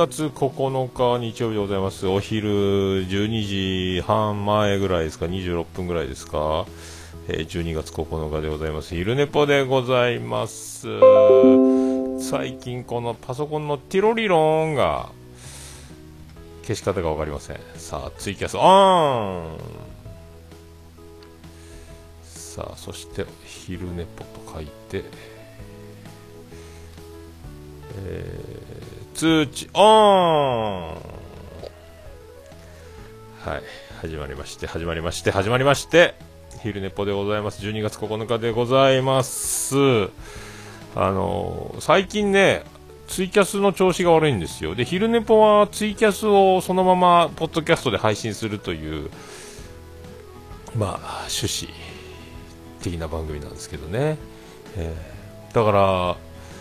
月9日日曜日でございます。お昼12時半前ぐらいですか、26分ぐらいですか？えー、12月9日でございます。昼寝ぽでございます。最近このパソコンのティロリロンが消し方が分かりません。さあ、ツイキャスオンさあ、そして昼寝ぽと書いて、えー、通知オンはい、始まりまして、始まりまして、始まりまして、昼寝ぽでございます。12月9日でございます。あの最近ね、ツイキャスの調子が悪いんですよ。で、昼寝ぽはツイキャスをそのままポッドキャストで配信するという、まあ、趣旨的な番組なんですけどね。えー、だから、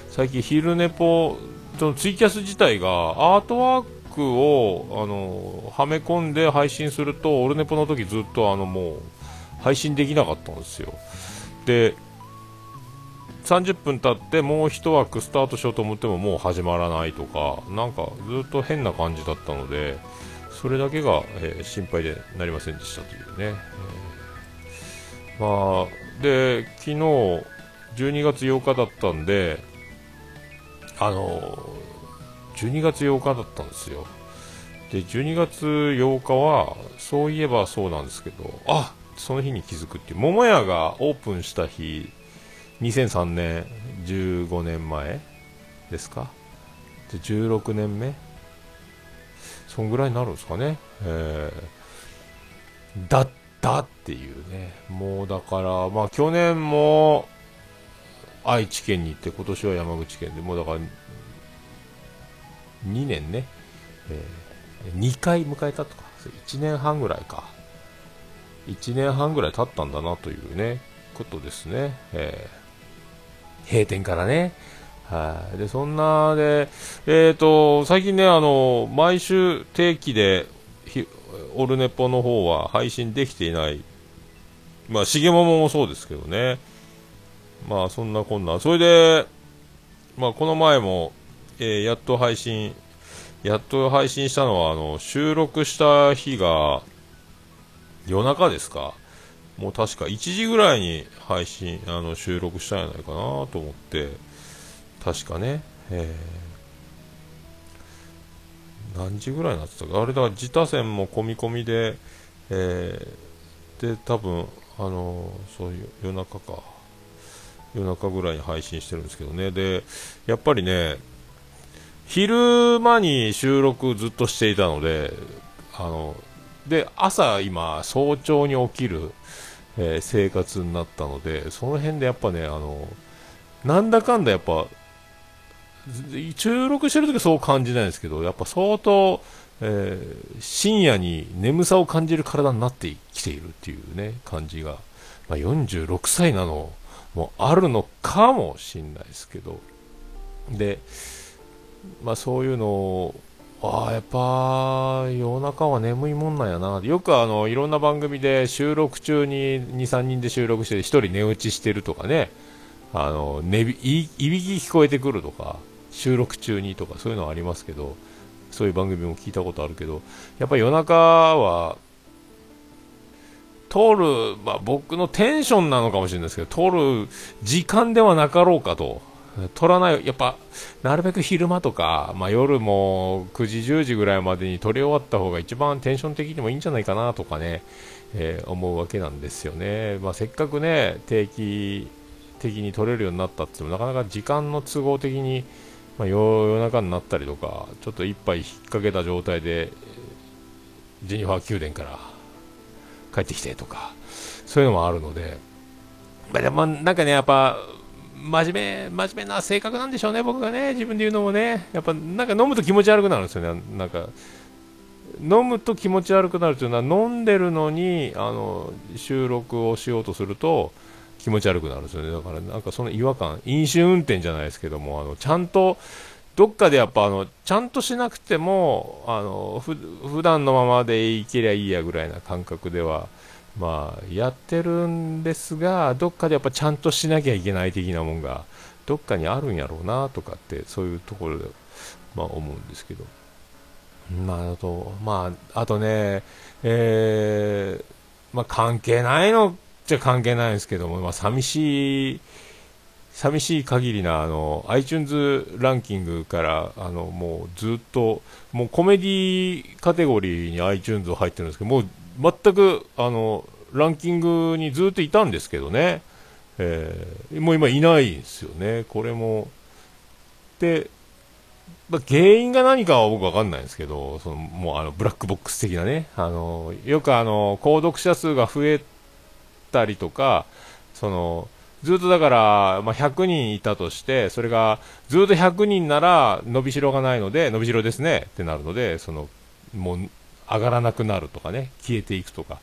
最近昼寝ぽ、そのツイキャス自体がアートワークをあのはめ込んで配信すると、オルネポの時ずっとあのもう配信できなかったんですよ。で、30分経ってもう1枠スタートしようと思ってももう始まらないとか、なんかずっと変な感じだったので、それだけが、えー、心配でなりませんでしたというね。えー、まあ、で、昨日、12月8日だったんで、あの12月8日だったんですよ。で、12月8日は、そういえばそうなんですけど、あその日に気づくっていう、桃屋がオープンした日、2003年、15年前ですか？で、16年目そんぐらいになるんですかね。えー、だったっていうね。もうだから、まあ去年も愛知県に行って、今年は山口県で、もうだから、2年ね、えー、2回迎えたとか、1年半ぐらいか。1年半ぐらい経ったんだなというね、ことですね。えー、閉店からね。はい。で、そんなで、え、ー、と、最近ね、あの、毎週定期で、オルネポの方は配信できていない。まあ、しげもももそうですけどね。まあ、そんなこんな。それで、まあ、この前も、えー、やっと配信、やっと配信したのは、あの、収録した日が、夜中ですか。もう確か1時ぐらいに配信、あの、収録したんじゃないかなと思って、確かね、えー、何時ぐらいになってたか、あれだから自他線も込み込みで、えー、で、多分、あのそういう夜中か、夜中ぐらいに配信してるんですけどね、で、やっぱりね、昼間に収録ずっとしていたので、あの、で、朝今、早朝に起きる、えー、生活になったので、その辺でやっぱね、あの、なんだかんだやっぱ、収録してるときそう感じないんですけど、やっぱ相当、えー、深夜に眠さを感じる体になってきているっていうね、感じが、まあ、46歳なのもあるのかもしれないですけど、で、まあそういうのを、ああ、やっぱ、夜中は眠いもんなんやな。よくあの、いろんな番組で収録中に2、3人で収録して1人寝落ちしてるとかね、あの、寝び、いびき聞こえてくるとか、収録中にとかそういうのはありますけど、そういう番組も聞いたことあるけど、やっぱり夜中は、通る、まあ僕のテンションなのかもしれないですけど、通る時間ではなかろうかと。取らない、やっぱ、なるべく昼間とか、まあ、夜も9時、10時ぐらいまでに撮り終わった方が一番テンション的にもいいんじゃないかなとかね、えー、思うわけなんですよね。まあ、せっかくね、定期的に撮れるようになったってっても、なかなか時間の都合的に、まあ、夜中になったりとか、ちょっと一杯引っ掛けた状態で、ジェニファー宮殿から帰ってきてとか、そういうのもあるので、まあ、でもなんかね、やっぱ、真面目、真面目な性格なんでしょうね、僕がね、自分で言うのもね、やっぱなんか飲むと気持ち悪くなるんですよね、なんか、飲むと気持ち悪くなるというのは、飲んでるのにあの収録をしようとすると気持ち悪くなるんですよね、だからなんかその違和感、飲酒運転じゃないですけども、あのちゃんと、どっかでやっぱあのちゃんとしなくてもあのふ普段のままでいけりゃいいやぐらいな感覚ではまあ、やってるんですが、どっかでやっぱちゃんとしなきゃいけない的なもんが、どっかにあるんやろうなとかって、そういうところで、まあ、思うんですけど。まあ、あと、まあ、あとね、えー、まあ、関係ないのっちゃ関係ないんですけども、まあ、寂しい、寂しい限りな、あの、iTunes ランキングから、あの、もうずっと、もうコメディカテゴリーに iTunes 入ってるんですけど、もう全く、あの、ランキングにずっといたんですけどね、えー、もう今いないですよね、これも。で、ま原因が何かは僕わかんないんですけど、そのもうあのブラックボックス的なね、あのよくあの購読者数が増えたりとか、そのずっとだから、まあ、100人いたとして、それがずっと100人なら伸びしろがないので、伸びしろですねってなるので、そのもう上がらなくなるとかね、消えていくとか、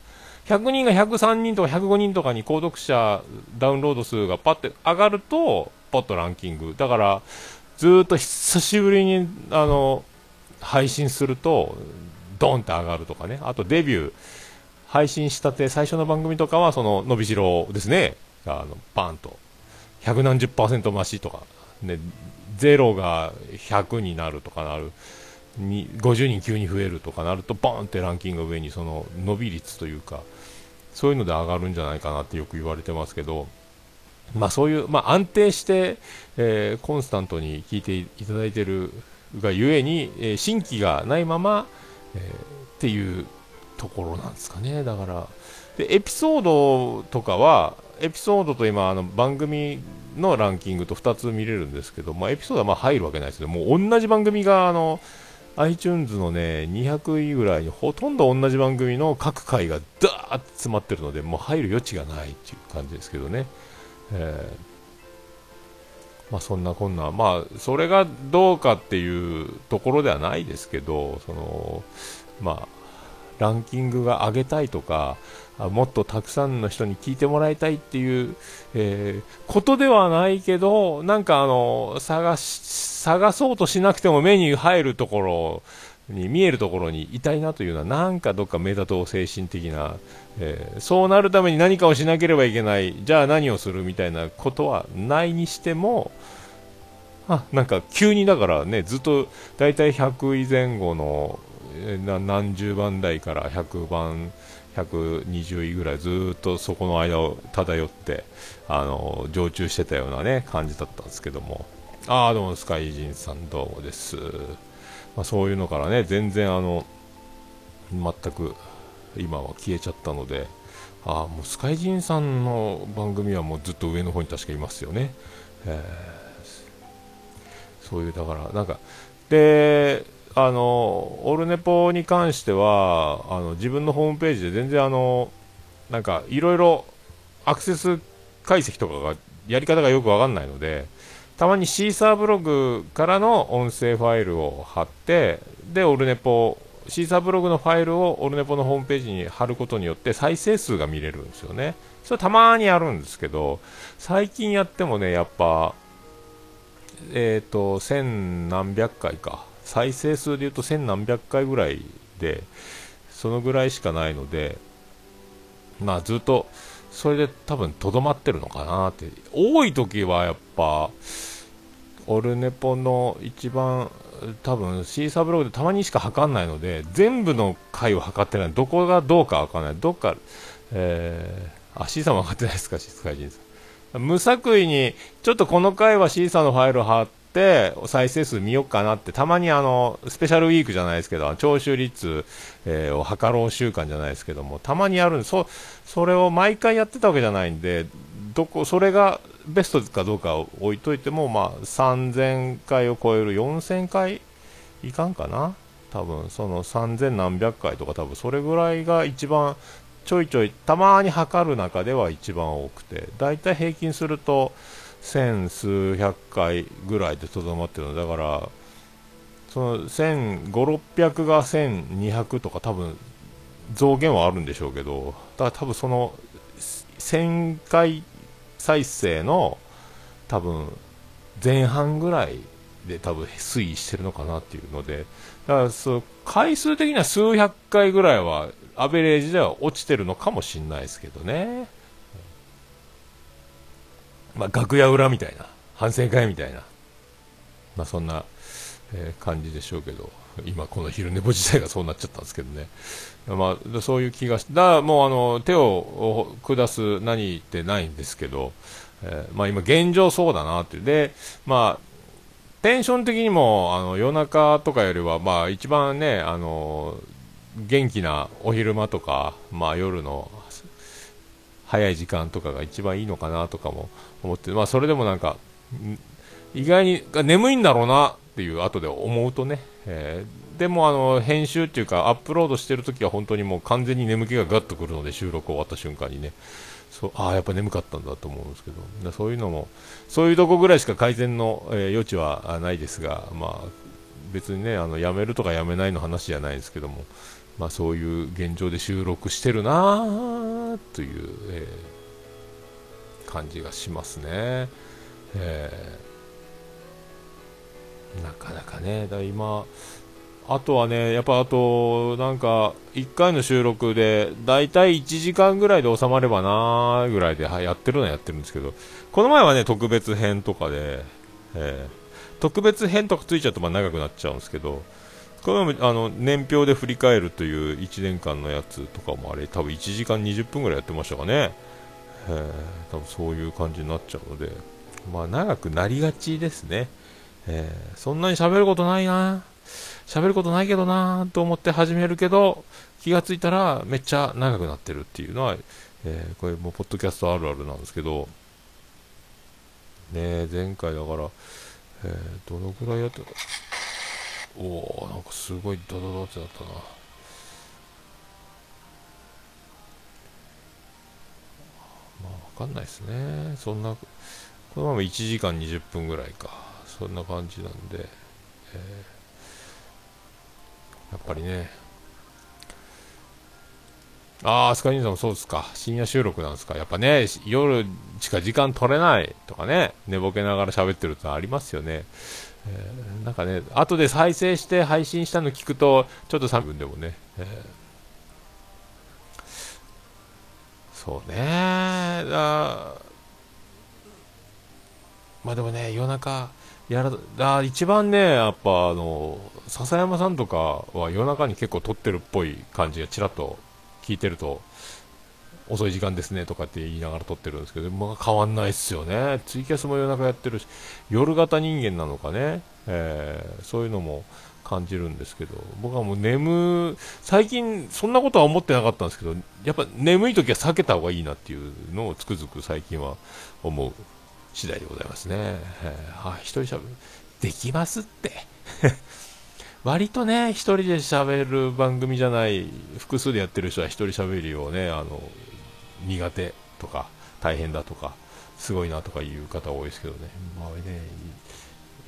100人が103人とか105人とかに購読者ダウンロード数がパッて上がると、ポッとランキング、だからずっと久しぶりにあの配信すると、ドンって上がるとかね、あとデビュー、配信したて最初の番組とかはその伸びしろですね、あのバーンと、百何十パーセント増しとか、ね、0が100になるとかなる、に50人急に増えるとかなると、ボーンってランキング上にその伸び率というか、そういうので上がるんじゃないかなってよく言われてますけど、まあ、そういう、まあ、安定して、え、コンスタントに聞いていただいているがゆえに、えー、新規がないまま、え、っていうところなんですかね。だから、でエピソードとかは、エピソードと今、あの番組のランキングと2つ見れるんですけど、まあ、エピソードはまあ入るわけないですけど、もう同じ番組が、あの、iTunes のね、200位ぐらいにほとんど同じ番組の各回がダーッと詰まってるので、もう入る余地がないっていう感じですけどね。えー、まあ、そんなこんな、まあ、それがどうかっていうところではないですけど、そのまあ、ランキングが上げたいとか、もっとたくさんの人に聞いてもらいたいっていう、えー、ことではないけど、なんかあの探し探そうとしなくても目に入るところに見えるところにいたいなというのはなんかどっか目立とう精神的な、えー、そうなるために何かをしなければいけないじゃあ何をするみたいなことはないにしてもあなんか急にだからねずっと大体100位前後の、何十番台から100番120位ぐらいずっとそこの間を漂ってあの常駐してたようなね感じだったんですけども。ああどうもスカイジンさんどうもです。まあ、そういうのからね全然あの全く今は消えちゃったのでああもうスカイジンさんの番組はもうずっと上の方に確かいますよね、えー、そういうだからなんかであのオルネポに関してはあの自分のホームページで全然あのなんかいろいろアクセス解析とかがやり方がよくわかんないのでたまにシーサーブログからの音声ファイルを貼って、で、オルネポ、シーサーブログのファイルをオルネポのホームページに貼ることによって再生数が見れるんですよね。それたまにあるんですけど、最近やってもね、やっぱ、えっ、ー、と、千何百回か。再生数で言うと千何百回ぐらいで、そのぐらいしかないので、まあずっと、それで多分とどまってるのかなって。多い時はやっぱ、オルネポの一番多分シーサーブログでたまにしか測んないので全部の回を測ってない。どこがどうかわかんない。どっか、えー、あシーサーも測ってないですかシスカイジンさん無作為にちょっとこの回はシーサーのファイルを貼っ再生数見よっかなってたまにあのスペシャルウィークじゃないですけど聴取率、えー、を測ろう週間じゃないですけどもたまにやるんでそそれを毎回やってたわけじゃないんでどこそれがベストかどうか置いといても、まあ、3000回を超える4000回いかんかな？多分その3000何百回とか多分それぐらいが一番ちょいちょいたまに測る中では一番多くてだいたい平均すると千数百回ぐらいでとどまってるのだからその1500600が1200とか多分増減はあるんでしょうけどだから多分その1000回再生の多分前半ぐらいで多分推移してるのかなっていうので、だからそう回数的には数百回ぐらいはアベレージでは落ちてるのかもしれないですけどね。まあ、楽屋裏みたいな、反省会みたいな、まあ、そんな、えー、感じでしょうけど、今この昼寝坊自体がそうなっちゃったんですけどね。まあ、そういう気がして、だもうあの、手を下す何ってないんですけど、えー、まあ今現状そうだなって。で、まあ、テンション的にも、あの、夜中とかよりは、まあ一番ね、あの、元気なお昼間とか、まあ夜の早い時間とかが一番いいのかなとかも思って、まあそれでもなんか、意外に眠いんだろうなっていう後で思うとね、えー、でもあの編集っていうかアップロードしてるときは本当にもう完全に眠気がガッとくるので収録終わった瞬間にね。そうああやっぱ眠かったんだと思うんですけど。そういうのもそういうとこぐらいしか改善の、えー、余地はないですがまあ別にねあのやめるとかやめないの話じゃないですけどもまあそういう現状で収録してるなという、えー、感じがしますね。えー。なかなかね、だ今、あとはね、やっぱあと、なんか、1回の収録で、だいたい1時間ぐらいで収まればなーぐらいで、はやってるのはやってるんですけど、この前はね、特別編とかで、えー、特別編とかついちゃうとま長くなっちゃうんですけど、これもあの年表で振り返るという1年間のやつとかもあれ、多分1時間20分ぐらいやってましたかね、えー、多分そういう感じになっちゃうので、まあ長くなりがちですね。えー、そんなに喋ることないな喋ることないけどなと思って始めるけど、気がついたらめっちゃ長くなってるっていうのは、えー、これもポッドキャストあるあるなんですけど、ね前回だから、えー、どのくらいやってた？おおなんかすごいドドドってなったな。まあ、わかんないですね。そんな、このまま1時間20分ぐらいか。そんな感じなんで、えー、やっぱりね、ああ、スカイニーさんもそうですか。深夜収録なんですか。やっぱね、夜しか時間取れないとかね、寝ぼけながら喋ってるってありますよね。えー、なんかね、後で再生して配信したの聞くと、ちょっと3分でもね、えー、そうね。だまあでもね、夜中、やらあ一番ね、やっぱあの笹山さんとかは夜中に結構撮ってるっぽい感じがちらっと聞いてると遅い時間ですねとかって言いながら撮ってるんですけど、まあ、変わんないっすよね、ツイキャスも夜中やってるし、夜型人間なのかね、えー、そういうのも感じるんですけど、僕はもう眠、最近そんなことは思ってなかったんですけど、やっぱ眠い時は避けた方がいいなっていうのをつくづく最近は思う次第でございますね。えー、あ、一人喋る。できますって。割とね、一人で喋る番組じゃない、複数でやってる人は一人喋りをね、あの、苦手とか、大変だとか、すごいなとかいう方多いですけどね。まあね、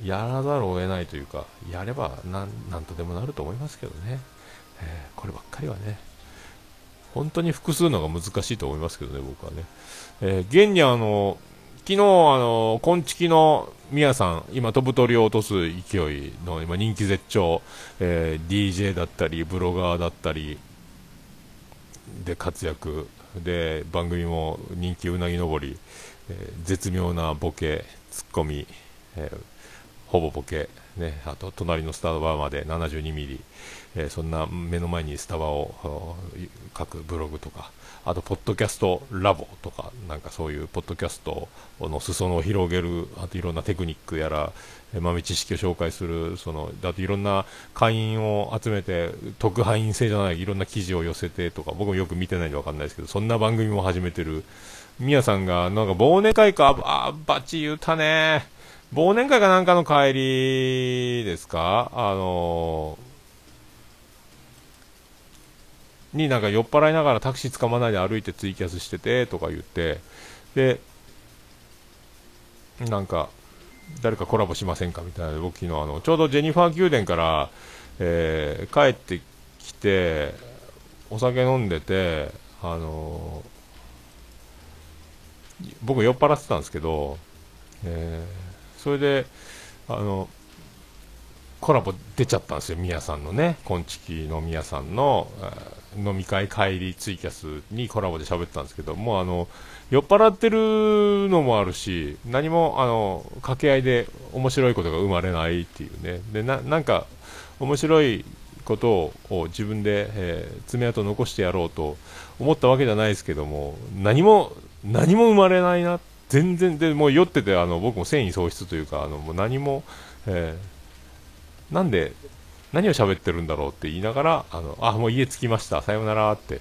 やらざるを得ないというか、やればなんとでもなると思いますけどね。えー、こればっかりはね、本当に複数のが難しいと思いますけどね、僕はね。えー、現にあの、昨日、あの、こんちきのみやさん、今、飛ぶ鳥を落とす勢いの今人気絶頂、えー、DJ だったり、ブロガーだったりで活躍、で、番組も人気うなぎ登り、えー、絶妙なボケ、ツッコミ、えー、ほぼボケ、ね、あと隣のスタバまで72ミリ、えー、そんな目の前にスタバを書くブログとか、あと、ポッドキャストラボとか、なんかそういうポッドキャストの裾野を広げる、あといろんなテクニックやら、豆知識を紹介する、その、だっていろんな会員を集めて、特派員制じゃないいろんな記事を寄せてとか、僕もよく見てないんでわかんないですけど、そんな番組も始めてる、みやさんが、なんか忘年会か、あ、バチ言うたね。忘年会かなんかの帰りですか？あのーになんか酔っ払いながらタクシー捕まないで歩いてツイキャスしててとか言ってでなんか誰かコラボしませんかみたいな。僕昨日あのちょうどジェニファー宮殿から、えー、帰ってきてお酒飲んでてあのー、僕酔っ払ってたんですけど、えー、それであのコラボ出ちゃったんですよ、みやさんのね、こんちきのみやさんの、飲み会帰りツイキャスにコラボで喋ったんですけどもうあの酔っ払ってるのもあるし何もあの掛け合いで面白いことが生まれないっていうね。でななんか面白いことを自分で、えー、爪痕残してやろうと思ったわけじゃないですけども何も何も生まれないなっ全然でもう酔っててあの僕も繊維喪失というかあのもう何も、えー、なんで何を喋ってるんだろうって言いながらあのあもう家着きましたさようならって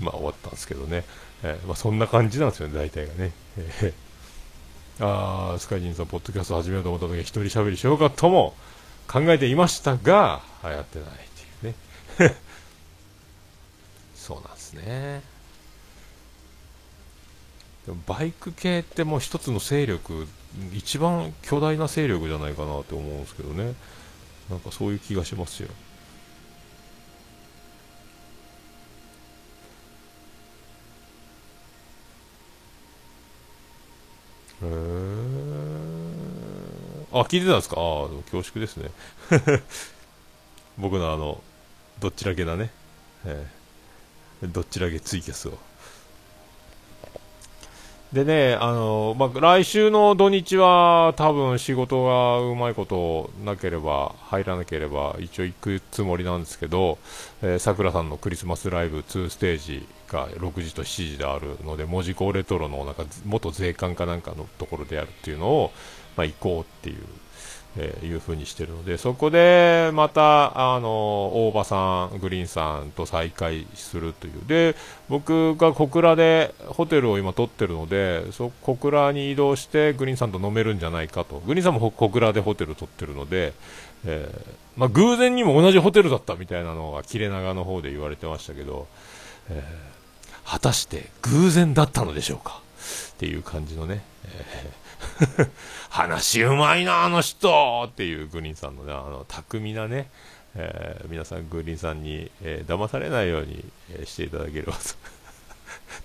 まあ終わったんですけどね、えー、まあ、そんな感じなんですよね大体がね、えー、あスカイジンさんポッドキャスト始めようと思った時一人喋りしようかとも考えていましたがやってないっていうね。そうなんですね。でもバイク系ってもう一つの勢力一番巨大な勢力じゃないかなって思うんですけどね。なんかそういう気がしますよ。へえあ聞いてたんですか？ああ恐縮ですね。僕のあのどっちらけなね、えー、どっちらけツイキャスを。でね、あのまあ、来週の土日は多分仕事がうまいことなければ入らなければ一応行くつもりなんですけどさくらさんのクリスマスライブ2ステージが6時と7時であるので門司港レトロのなんか元税関かなんかのところでやるっていうのを、まあ、行こうっていうえー、いうふうにしてるので、そこでまた、あの、大場さん、グリーンさんと再会するという。で、僕が小倉でホテルを今取ってるので、そ小倉に移動してグリーンさんと飲めるんじゃないかと。グリーンさんも小倉でホテル取ってるので、えー、まあ、偶然にも同じホテルだったみたいなのが切れ長の方で言われてましたけど、えー、果たして偶然だったのでしょうか？っていう感じのね、えー話うまいな、あの人っていうグリーンさんのね、あの、巧みなね、えー、皆さんグリーンさんに、えー、騙されないように、えー、していただければと。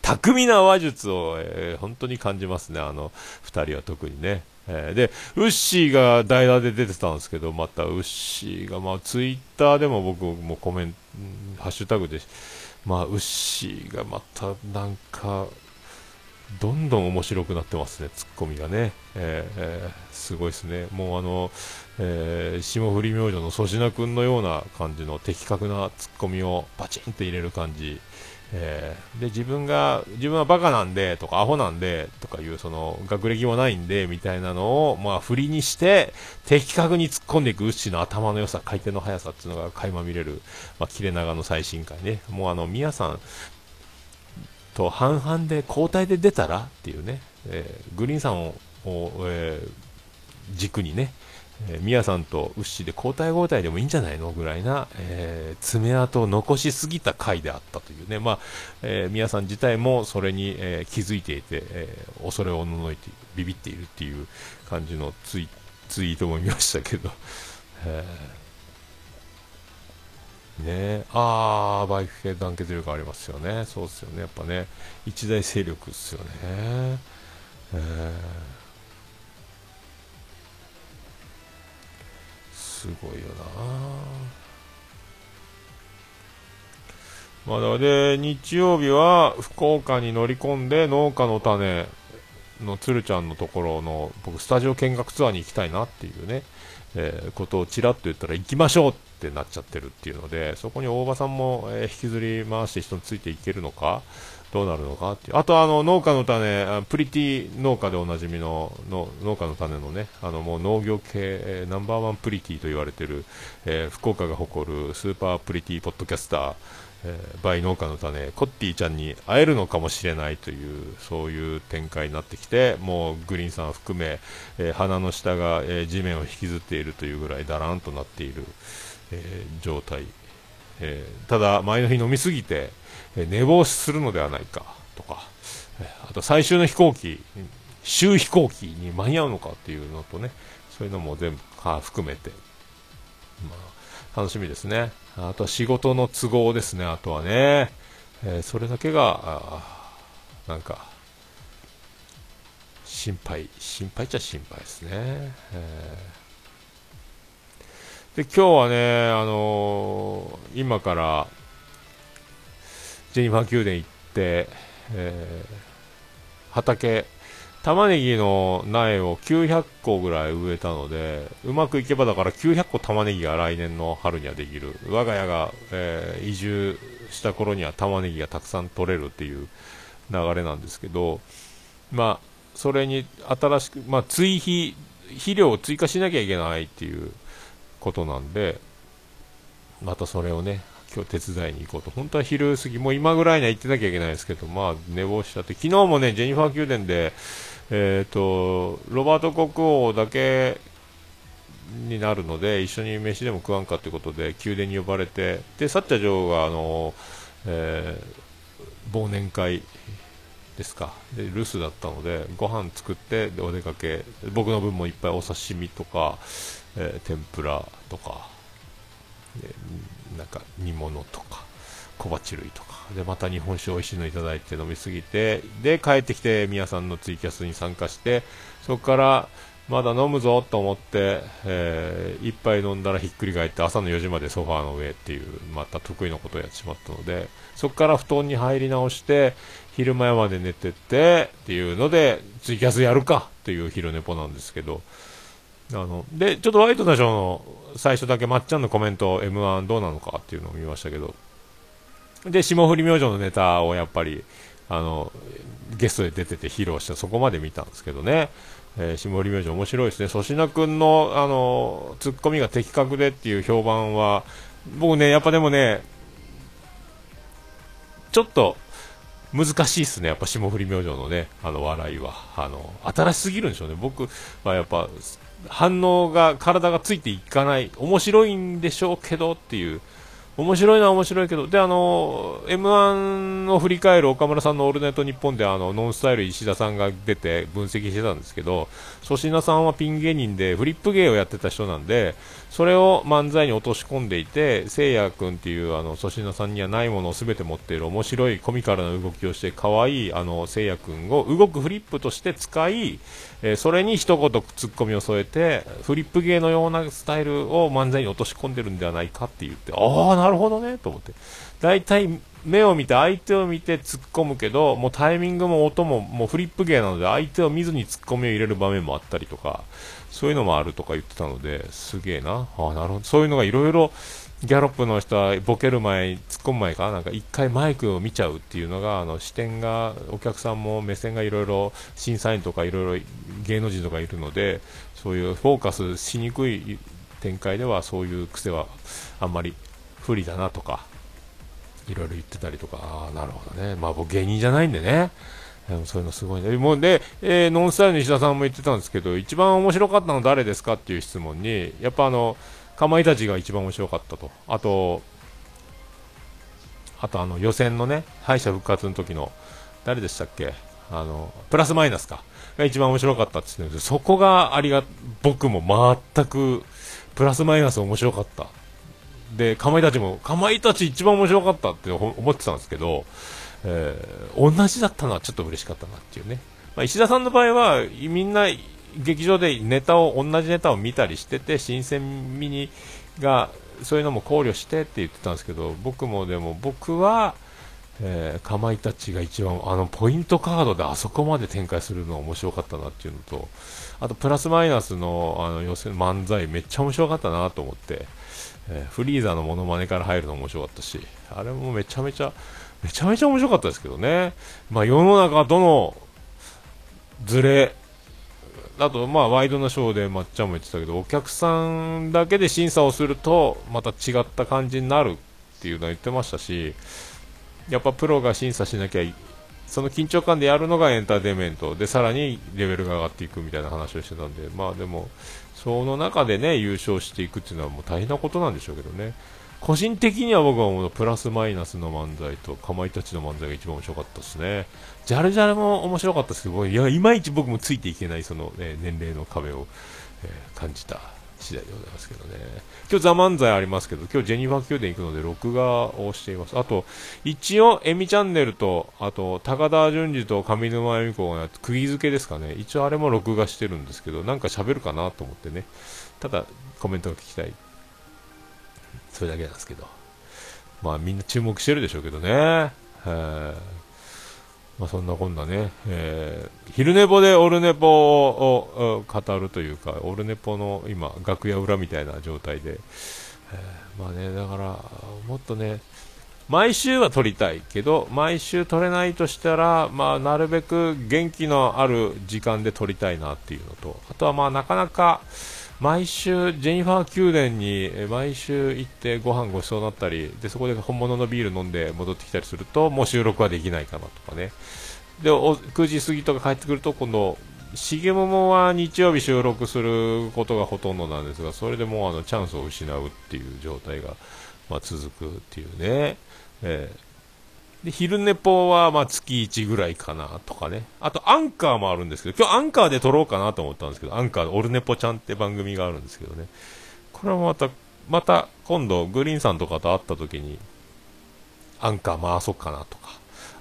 巧みな話術を、えー、本当に感じますね、あの2人は特にね。えー、で、ウッシーが代打で出てたんですけど、またウッシーが、まあ、ツイッターでも僕もコメント、ハッシュタグで、まあ、ウッシーがまたなんか、どんどん面白くなってますね、ツッコミがね、えーえー、すごいですね、もうあの、えー、霜降り明星の粗品君のような感じの的確なツッコミをバチンと入れる感じ、えー、で自分が自分はバカなんでとかアホなんでとかいうその学歴もないんでみたいなのをまあ振りにして的確に突っ込んでいくウッシーの頭の良さ回転の速さっていうのが垣間見れる、まあ、切れ長の最新回ね。もうあの宮さんと半々で交代で出たらっていうね、えー、グリーンさんを、えー、軸にね、えー、ミヤさんとウッシーで交代交代でもいいんじゃないのぐらいな、えー、爪痕を残しすぎた回であったというね、まあ、えー、さん自体もそれに、えー、気づいていて、えー、恐れおののいて、ビビっているっていう感じのツイツイートも見ましたけど、えーねああ、バイク系団結力ありますよね。そうですよね。やっぱね、一大勢力ですよね。えー、すごいよなまだで、日曜日は福岡に乗り込んで農家の種の鶴ちゃんのところの僕スタジオ見学ツアーに行きたいなっていうね、えー、ことをちらっと言ったら行きましょうっってなっちゃってるっていうので、そこに大場さんも、えー、引きずり回して人についていけるのか、どうなるのかっていう。あと、あの、農家の種、プリティ農家でおなじみのの農家の種のね、あの、もう農業系、えー、ナンバーワンプリティと言われてる、えー、福岡が誇るスーパープリティポッドキャスター、えー、 by 農家の種、コッティちゃんに会えるのかもしれないという、そういう展開になってきて、もうグリーンさん含め、えー、鼻の下が、えー、地面を引きずっているというぐらいだらんとなっている、えー、状態、えー、ただ前の日飲みすぎて、えー、寝坊するのではないかとか、えー、あと最終の飛行機終飛行機に間に合うのかっていうのとねそういうのも全部含めて、まあ、楽しみですね。あとは仕事の都合ですね。あとはね、えそれだけがなんか心配心配っちゃ心配ですね、えーで、今日はね、あのー、今からジェニファー宮殿行って、えー、畑、玉ねぎの苗を900個ぐらい植えたので、うまくいけばだから900個玉ねぎが来年の春にはできる。我が家が、えー、移住した頃には玉ねぎがたくさん取れるっていう流れなんですけど、まあ、それに新しく、まあ、追肥、肥料を追加しなきゃいけないっていうことなんで、またそれをね、今日手伝いに行こうと。本当は昼過ぎ、もう今ぐらいには行ってなきゃいけないですけど、まあ寝坊しちゃって、昨日もね、ジェニファー宮殿で、えっ、ー、と、ロバート国王だけになるので、一緒に飯でも食わんかということで、宮殿に呼ばれて、で、サッチャ女王が、あの、えー、忘年会ですか。で、留守だったので、ご飯作って、お出かけ、僕の分もいっぱいお刺身とか、えー、天ぷらとか、でなんか煮物とか、小鉢類とか、で、また日本酒美味しいのいただいて飲みすぎて、で、帰ってきて、宮さんのツイキャスに参加して、そこから、まだ飲むぞと思って、えー、一杯飲んだらひっくり返って朝の4時までソファーの上っていう、また得意なことをやってしまったので、そこから布団に入り直して、昼前まで寝てってっていうので、ツイキャスやるかっていう昼寝ぽなんですけど、あの、で、ちょっとワイドナショーの最初だけまっちゃんのコメント M1 どうなのかっていうのを見ましたけど、で、霜降り明星のネタをやっぱり、あの、ゲストで出てて披露して、そこまで見たんですけどね。えー、霜降り明星面白いですね。粗品くんの、あの、ツッコミが的確でっていう評判は、僕ね、やっぱでもね、ちょっと、難しいっすね、やっぱ霜降り明星のね、あの笑いは。あの、新しすぎるんでしょうね。僕はやっぱ、反応が、体がついていかない。面白いんでしょうけどっていう、面白いのは面白いけど、で、あの、M1 を振り返る岡村さんのオールナイトニッポンで、あの、ノンスタイル石田さんが出て分析してたんですけど、粗品さんはピン芸人でフリップ芸をやってた人なんで、それを漫才に落とし込んでいて、せいやくんっていう、あの、粗品さんにはないものを全て持っている面白いコミカルな動きをして、可愛い、あの、せいやくんを動くフリップとして使い、えー、それに一言ツッコミを添えて、フリップ芸のようなスタイルを漫才に落とし込んでるんではないかって言って、ああ、なるほどね、と思って。大体、目を見て、相手を見て突っ込むけど、もうタイミングも音も、もうフリップ芸なので、相手を見ずに突っ込みを入れる場面もあったりとか、そういうのもあるとか言ってたので、すげえな。あ、なるほど。そういうのがいろいろ、ギャロップの人はボケる前、突っ込む前かなんか一回マイクを見ちゃうっていうのが、あの視点が、お客さんも目線がいろいろ、審査員とかいろいろ芸能人とかいるので、そういうフォーカスしにくい展開ではそういう癖はあんまり不利だなとか、いろいろ言ってたりとか、ああ、なるほどね。まあ僕芸人じゃないんでね。そういうのすごいね。もうで、えー、ノンスタイルの石田さんも言ってたんですけど、一番面白かったの誰ですかっていう質問に、やっぱあの、かまいたちが一番面白かったと。あと、あとあの予選のね、敗者復活の時の、誰でしたっけ？あの、プラスマイナスか。が一番面白かったって言ってるんですそこがありが、僕も全く、プラスマイナス面白かった。で、かまいたちも、かまいたち一番面白かったって思ってたんですけど、えー、同じだったのはちょっと嬉しかったなっていうね。まあ、石田さんの場合は、みんな劇場でネタを同じネタを見たりしてて新鮮味にがそういうのも考慮してって言ってたんですけど僕もでも僕は、えー、かまいたちが一番あのポイントカードであそこまで展開するの面白かったなっていうのとあとプラスマイナスのあの予選漫才めっちゃ面白かったなと思って、えー、フリーザのモノマネから入るの面白かったしあれもめちゃめちゃめちゃめちゃ面白かったですけどね、まあ、世の中どのズレあと、まあ、ワイドなショーでまっちゃんも言ってたけど、お客さんだけで審査をすると、また違った感じになるっていうのは言ってましたし、やっぱプロが審査しなきゃいその緊張感でやるのがエンターテインメント。で、さらにレベルが上がっていくみたいな話をしてたんで、まあでも、その中でね、優勝していくっていうのはもう大変なことなんでしょうけどね。個人的には僕はもうプラスマイナスの漫才とかまいたちの漫才が一番面白かったですね。ジャルジャルも面白かったですけど、いや、いまいち僕もついていけないその、ね、年齢の壁を、えー、感じた次第でございますけどね。今日ザ漫才ありますけど、今日ジェニファー宮殿行くので録画をしています。あと、一応、エミチャンネルと、あと、高田純次と上沼恵美子が釘付けですかね。一応あれも録画してるんですけど、なんか喋るかなと思ってね。ただ、コメントが聞きたいそれだけなんですけど。まあみんな注目してるでしょうけどね。まあ、そんなこんなね、えー、昼寝ぽでオルネポを語るというか、オルネポの今、楽屋裏みたいな状態で、えー、まあね、だから、もっとね、毎週は撮りたいけど、毎週撮れないとしたら、まあ、なるべく元気のある時間で撮りたいなっていうのと、あとはまあ、なかなか、毎週、ジェニファー宮殿に毎週行ってご飯ごちそうになったりでそこで本物のビール飲んで戻ってきたりするともう収録はできないかなとかね。で9時過ぎとか帰ってくると今度重桃は日曜日収録することがほとんどなんですがそれでもうあのチャンスを失うっていう状態が、まあ、続くっていうね、えーで、昼寝ぽはま月1ぐらいかなとかね。あとアンカーもあるんですけど、今日アンカーで撮ろうかなと思ったんですけど、アンカーでオルネポちゃんって番組があるんですけどね。これはまた、また今度グリーンさんとかと会った時に、アンカー回そうかなとか、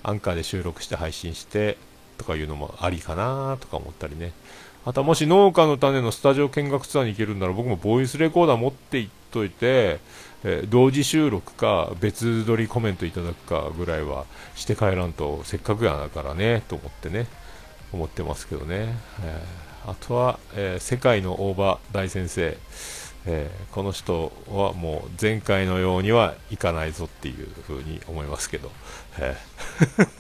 アンカーで収録して配信してとかいうのもありかなとか思ったりね。あともし農家の種のスタジオ見学ツアーに行けるんなら僕もボイスレコーダー持って行っといて、えー、同時収録か別撮りコメントいただくかぐらいはして帰らんとせっかくやだからねと思ってね思ってますけどね、えー、あとは、えー、世界の大場大先生、えこの人はもう前回のようにはいかないぞっていう風に思いますけど、え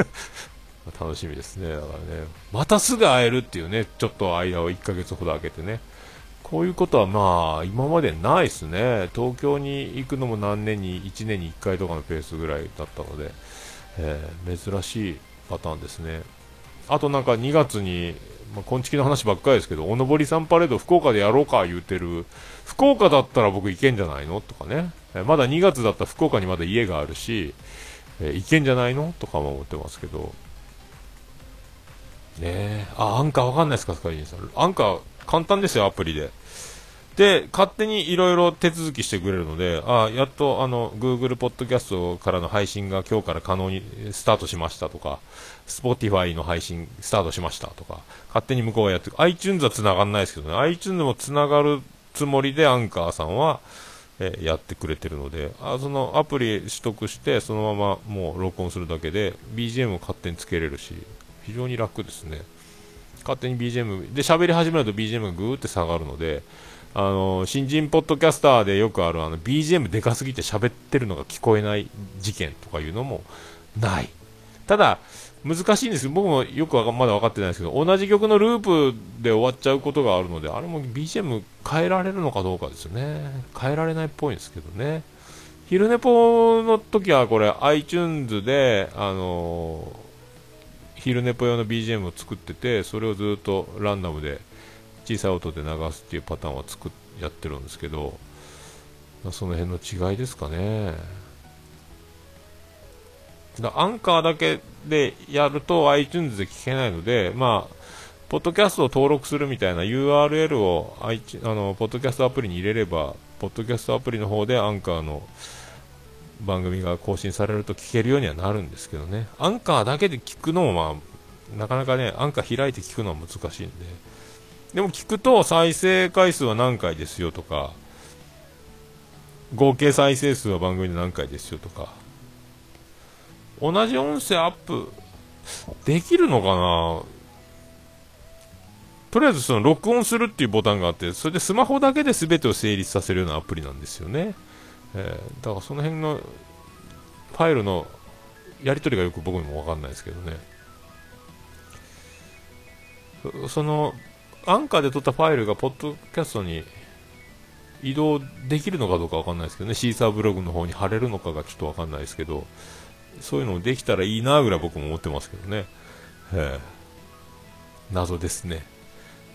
楽しみですね。だからねまたすぐ会えるっていうねちょっと間を1ヶ月ほど空けてね。こういうことはまあ今までないですね、東京に行くのも何年に1年に1回とかのペースぐらいだったので、えー、珍しいパターンですね。あとなんか2月に、まあ、昆虫の話ばっかりですけど、おのぼりさんパレード福岡でやろうか言うてる、福岡だったら僕行けんじゃないの？とかね、えー、まだ2月だったら福岡にまだ家があるし、えー、行けんじゃないの？とかも思ってますけど、ねえ。あ、アンカーわかんないですか、スカイジンさん。アンカー簡単ですよ、アプリで。で、勝手にいろいろ手続きしてくれるので、あやっとあの Google ポッドキャストからの配信が今日から可能にスタートしましたとか、Spotify の配信スタートしましたとか、勝手に向こうはやって、iTunes は繋がんないですけどね、iTunes も繋がるつもりでアンカーさんは、えやってくれてるのであ、そのアプリ取得して、そのままもう録音するだけで、BGM を勝手につけれるし、非常に楽ですね。勝手に BGM で喋り始めると BGM がぐーって下がるのであの新人ポッドキャスターでよくあるあの BGM でかすぎて喋ってるのが聞こえない事件とかいうのもない。ただ難しいんですけど僕もよくまだ分かってないですけど同じ曲のループで終わっちゃうことがあるのであれも BGM 変えられるのかどうかですよね。変えられないっぽいんですけどね。昼寝ぽの時はこれ iTunes であのー昼寝ぽ用の BGM を作っててそれをずっとランダムで小さい音で流すっていうパターンは作やってるんですけど、まあ、その辺の違いですかね。だアンカーだけでやると iTunes で聞けないのでまあポッドキャストを登録するみたいな URL をあのポッドキャストアプリに入れればポッドキャストアプリの方でアンカーの番組が更新されると聞けるようにはなるんですけどね、アンカーだけで聞くのも、まあ、なかなかね、アンカー開いて聞くのは難しいんで、でも聞くと再生回数は何回ですよとか、合計再生数は番組で何回ですよとか、同じ音声アップできるのかな？とりあえずその録音するっていうボタンがあって、それでスマホだけで全てを成立させるようなアプリなんですよね。えー、だからその辺のファイルのやり取りがよく僕にも分かんないですけどね。そのアンカーで撮ったファイルがポッドキャストに移動できるのかどうか分かんないですけどね。シーサーブログの方に貼れるのかがちょっと分かんないですけど。そういうのできたらいいなぐらい僕も思ってますけどね、えー、謎ですね。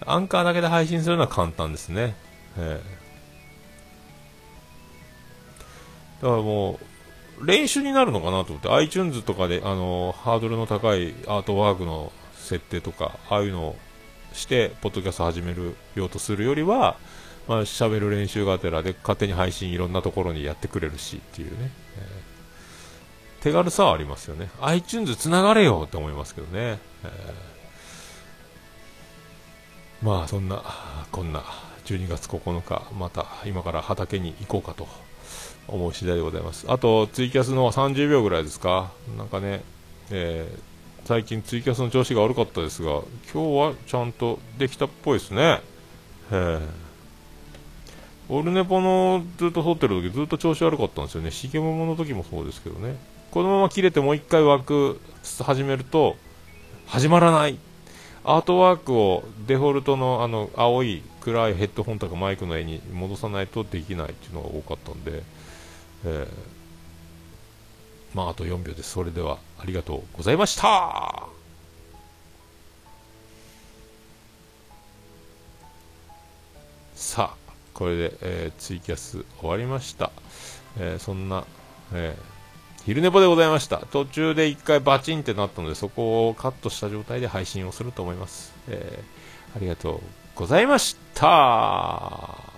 アンカーだけで配信するのは簡単ですね、えーだからもう、練習になるのかなと思って、iTunes とかで、あの、ハードルの高いアートワークの設定とか、ああいうのをして、ポッドキャスト始めるようとするよりは、まあ、喋る練習がてらで、勝手に配信いろんなところにやってくれるしっていうね、えー、手軽さはありますよね。iTunes つながれよって思いますけどね。えー、まあ、そんな、こんな、12月9日、また今から畑に行こうかと思う次第でございます。あと、ツイキャスのは30秒ぐらいですか、なんかね、えー、最近ツイキャスの調子が悪かったですが、今日はちゃんとできたっぽいですね。えオルネポのずっと撮ってる時ずっと調子悪かったんですよね。しげももの時もそうですけどね。このまま切れてもう一回枠始めると、始まらないアートワークをデフォルトのあの青い暗いヘッドホンとかマイクの絵に戻さないとできないっていうのが多かったんで、えー、まああと4秒です。それではありがとうございましたさあ、これで、えー、ツイキャス終わりました。えー、そんな、えー昼寝ぽでございました。途中で一回バチンってなったので、そこをカットした状態で配信をすると思います。えー、ありがとうございました